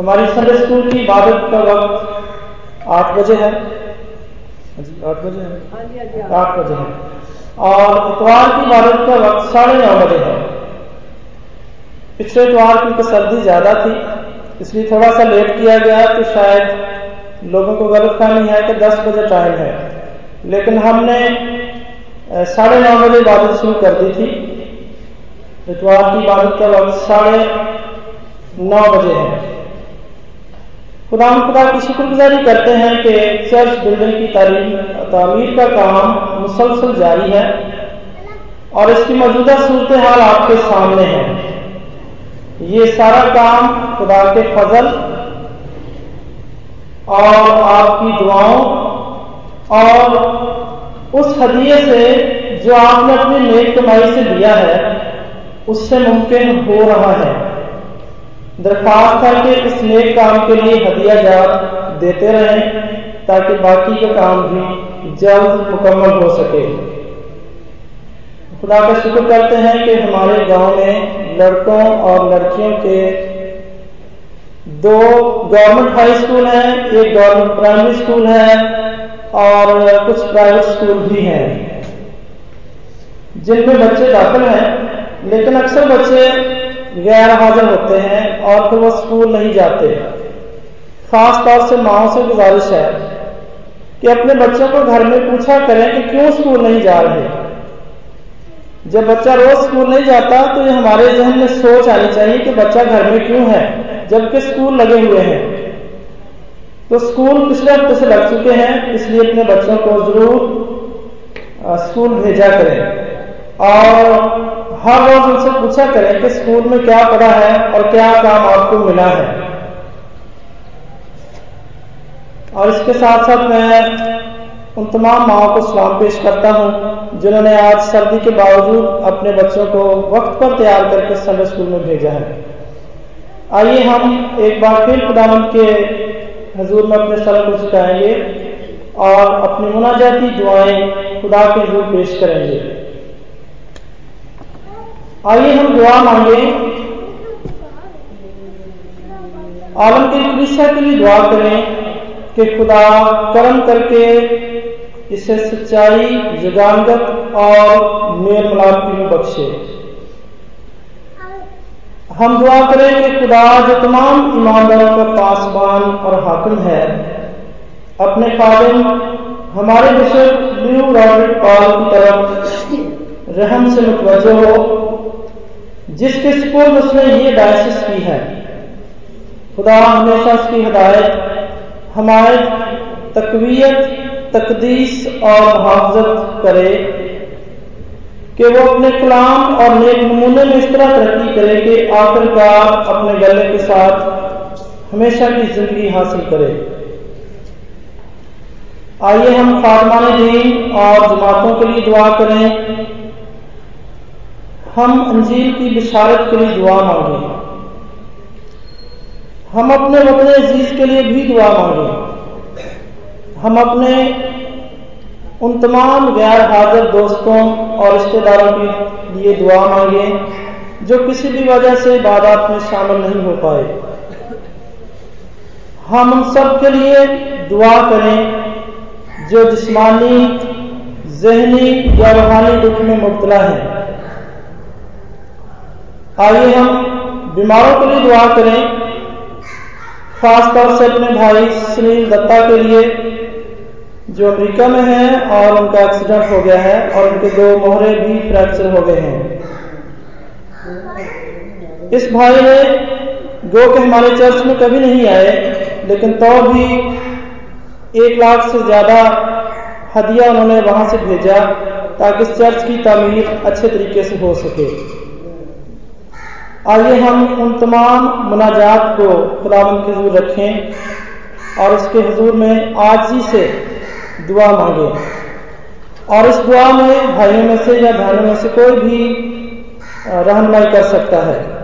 हमारी Sunday school की इबादत का वक्त आठ बजे है। आठ बजे है? हाँ आठ बजे है। और इतवार की इबादत का वक्त साढ़े नौ बजे है। पिछले इतवार क्योंकि सर्दी ज़्यादा थी इसलिए थोड़ा सा लेट किया गया तो शायद लोगों को गलत फहमी है कि दस बजे टाइम है। लेकिन हमने साढ़े नौ बजे इबादत शुरू कर दी थी। इतवार की इबादत का वक्त साढ़े नौ बजे है। खुदा खुदा की शुक्रगुजारी करते हैं कि चर्च बिल्डिंग की तामीर का काम मुसलसल जारी है और इसकी मौजूदा सूरत हाल आपके सामने है। ये सारा काम खुदा के फजल और आपकी दुआओं और उस हदिये से जो आपने अपनी नेक कमाई से लिया है, उससे मुमकिन हो रहा है। दरखास्त है कि इस नेक काम के लिए हदिया जात देते रहें, ताकि बाकी का काम भी जल्द मुकम्मल हो सके। खुदा का शुक्र करते हैं कि हमारे गाँव में लड़कों और लड़कियों के दो गवर्नमेंट हाई स्कूल हैं, एक गवर्नमेंट प्राइमरी स्कूल है और कुछ प्राइवेट स्कूल भी हैं। जिनमें बच्चे दाखिल हैं, लेकिन अक्सर बच्चे गैर हाजिर होते हैं और फिर वो स्कूल नहीं जाते। खास तौर से माओ से गुजारिश है कि अपने बच्चों को घर में पूछा करें कि क्यों स्कूल नहीं जा रहे। जब बच्चा रोज स्कूल नहीं जाता तो ये हमारे जहन में सोच आनी चाहिए कि बच्चा घर में क्यों है, जबकि स्कूल लगे हुए हैं। तो स्कूल पिछले हफ़्ते से लग चुके हैं, इसलिए अपने बच्चों को ज़रूर स्कूल भेजा करें। और हर रोज उनसे पूछा करें कि स्कूल में क्या पढ़ा है और क्या काम आपको मिला है। और इसके साथ साथ मैं उन तमाम माओ को सलाम पेश करता हूँ, जिन्होंने आज सर्दी के बावजूद अपने बच्चों को वक्त पर तैयार करके संडे स्कूल में भेजा है। आइए हम एक बार फिर खुदावन के हजूर में अपने सर को झुकाएँगे और अपनी मुनाजाती दुआएँ खुदा के हजूर पेश करेंगे। आइए हम दुआ मांगे। आलम के कलिशा के लिए दुआ करें कि खुदा कर्म करके इसे सच्चाई जगानगत और मेल मिलाप की बख्शे। हम दुआ करें कि खुदा जो तमाम ईमानदारों का पासबान और हाकिम है, अपने खादिम, हमारे बिशप ल्यू रॉबर्ट पॉल की तरफ़ रहम से मुतवजो हो। जिसके स्पुर्द उसने ये डायसिस की है, खुदा हमेशा उसकी हदायत, हमारे तकवीत, तकदीस और मुहावजत करे, कि वो अपने कलाम और नेक नमूने में इस तरह तरक्की करे कि आखिरकार अपने गले के साथ हमेशा की ज़िंदगी हासिल करे। आइए हम खातमान दीन और जमातों के लिए दुआ करें। हम अंजील की बिशारत के लिए दुआ मांगे। हम अपने वतन अज़ीज़ के लिए भी दुआ मांगे। हम अपने उन तमाम गैर हाजिर दोस्तों और रिश्तेदारों के लिए दुआ मांगे, जो किसी भी वजह से इबादत में शामिल नहीं हो पाए। हम उन सब के लिए दुआ करें, जो जिस्मानी, जहनी या रूहानी दुख में मुबतला है। आइए हम बीमारों के लिए दुआ करें। खास तौर से अपने भाई सुनील दत्ता के लिए, जो अमेरिका में है और उनका एक्सीडेंट हो गया है और उनके दो मोहरे भी फ्रैक्चर हो गए हैं। इस भाई ने गो के हमारे चर्च में कभी नहीं आए, लेकिन तो भी एक लाख से ज़्यादा हदिया उन्होंने वहाँ से भेजा, ताकि चर्च की तामीर अच्छे तरीके से हो सके। आइए हम उन तमाम मुनाजात को खुदावन के हजूर रखें और उसके हजूर में आज ही से दुआ मांगे। और इस दुआ में भाइयों में से या बहनों में से कोई भी रहनमाई कर सकता है।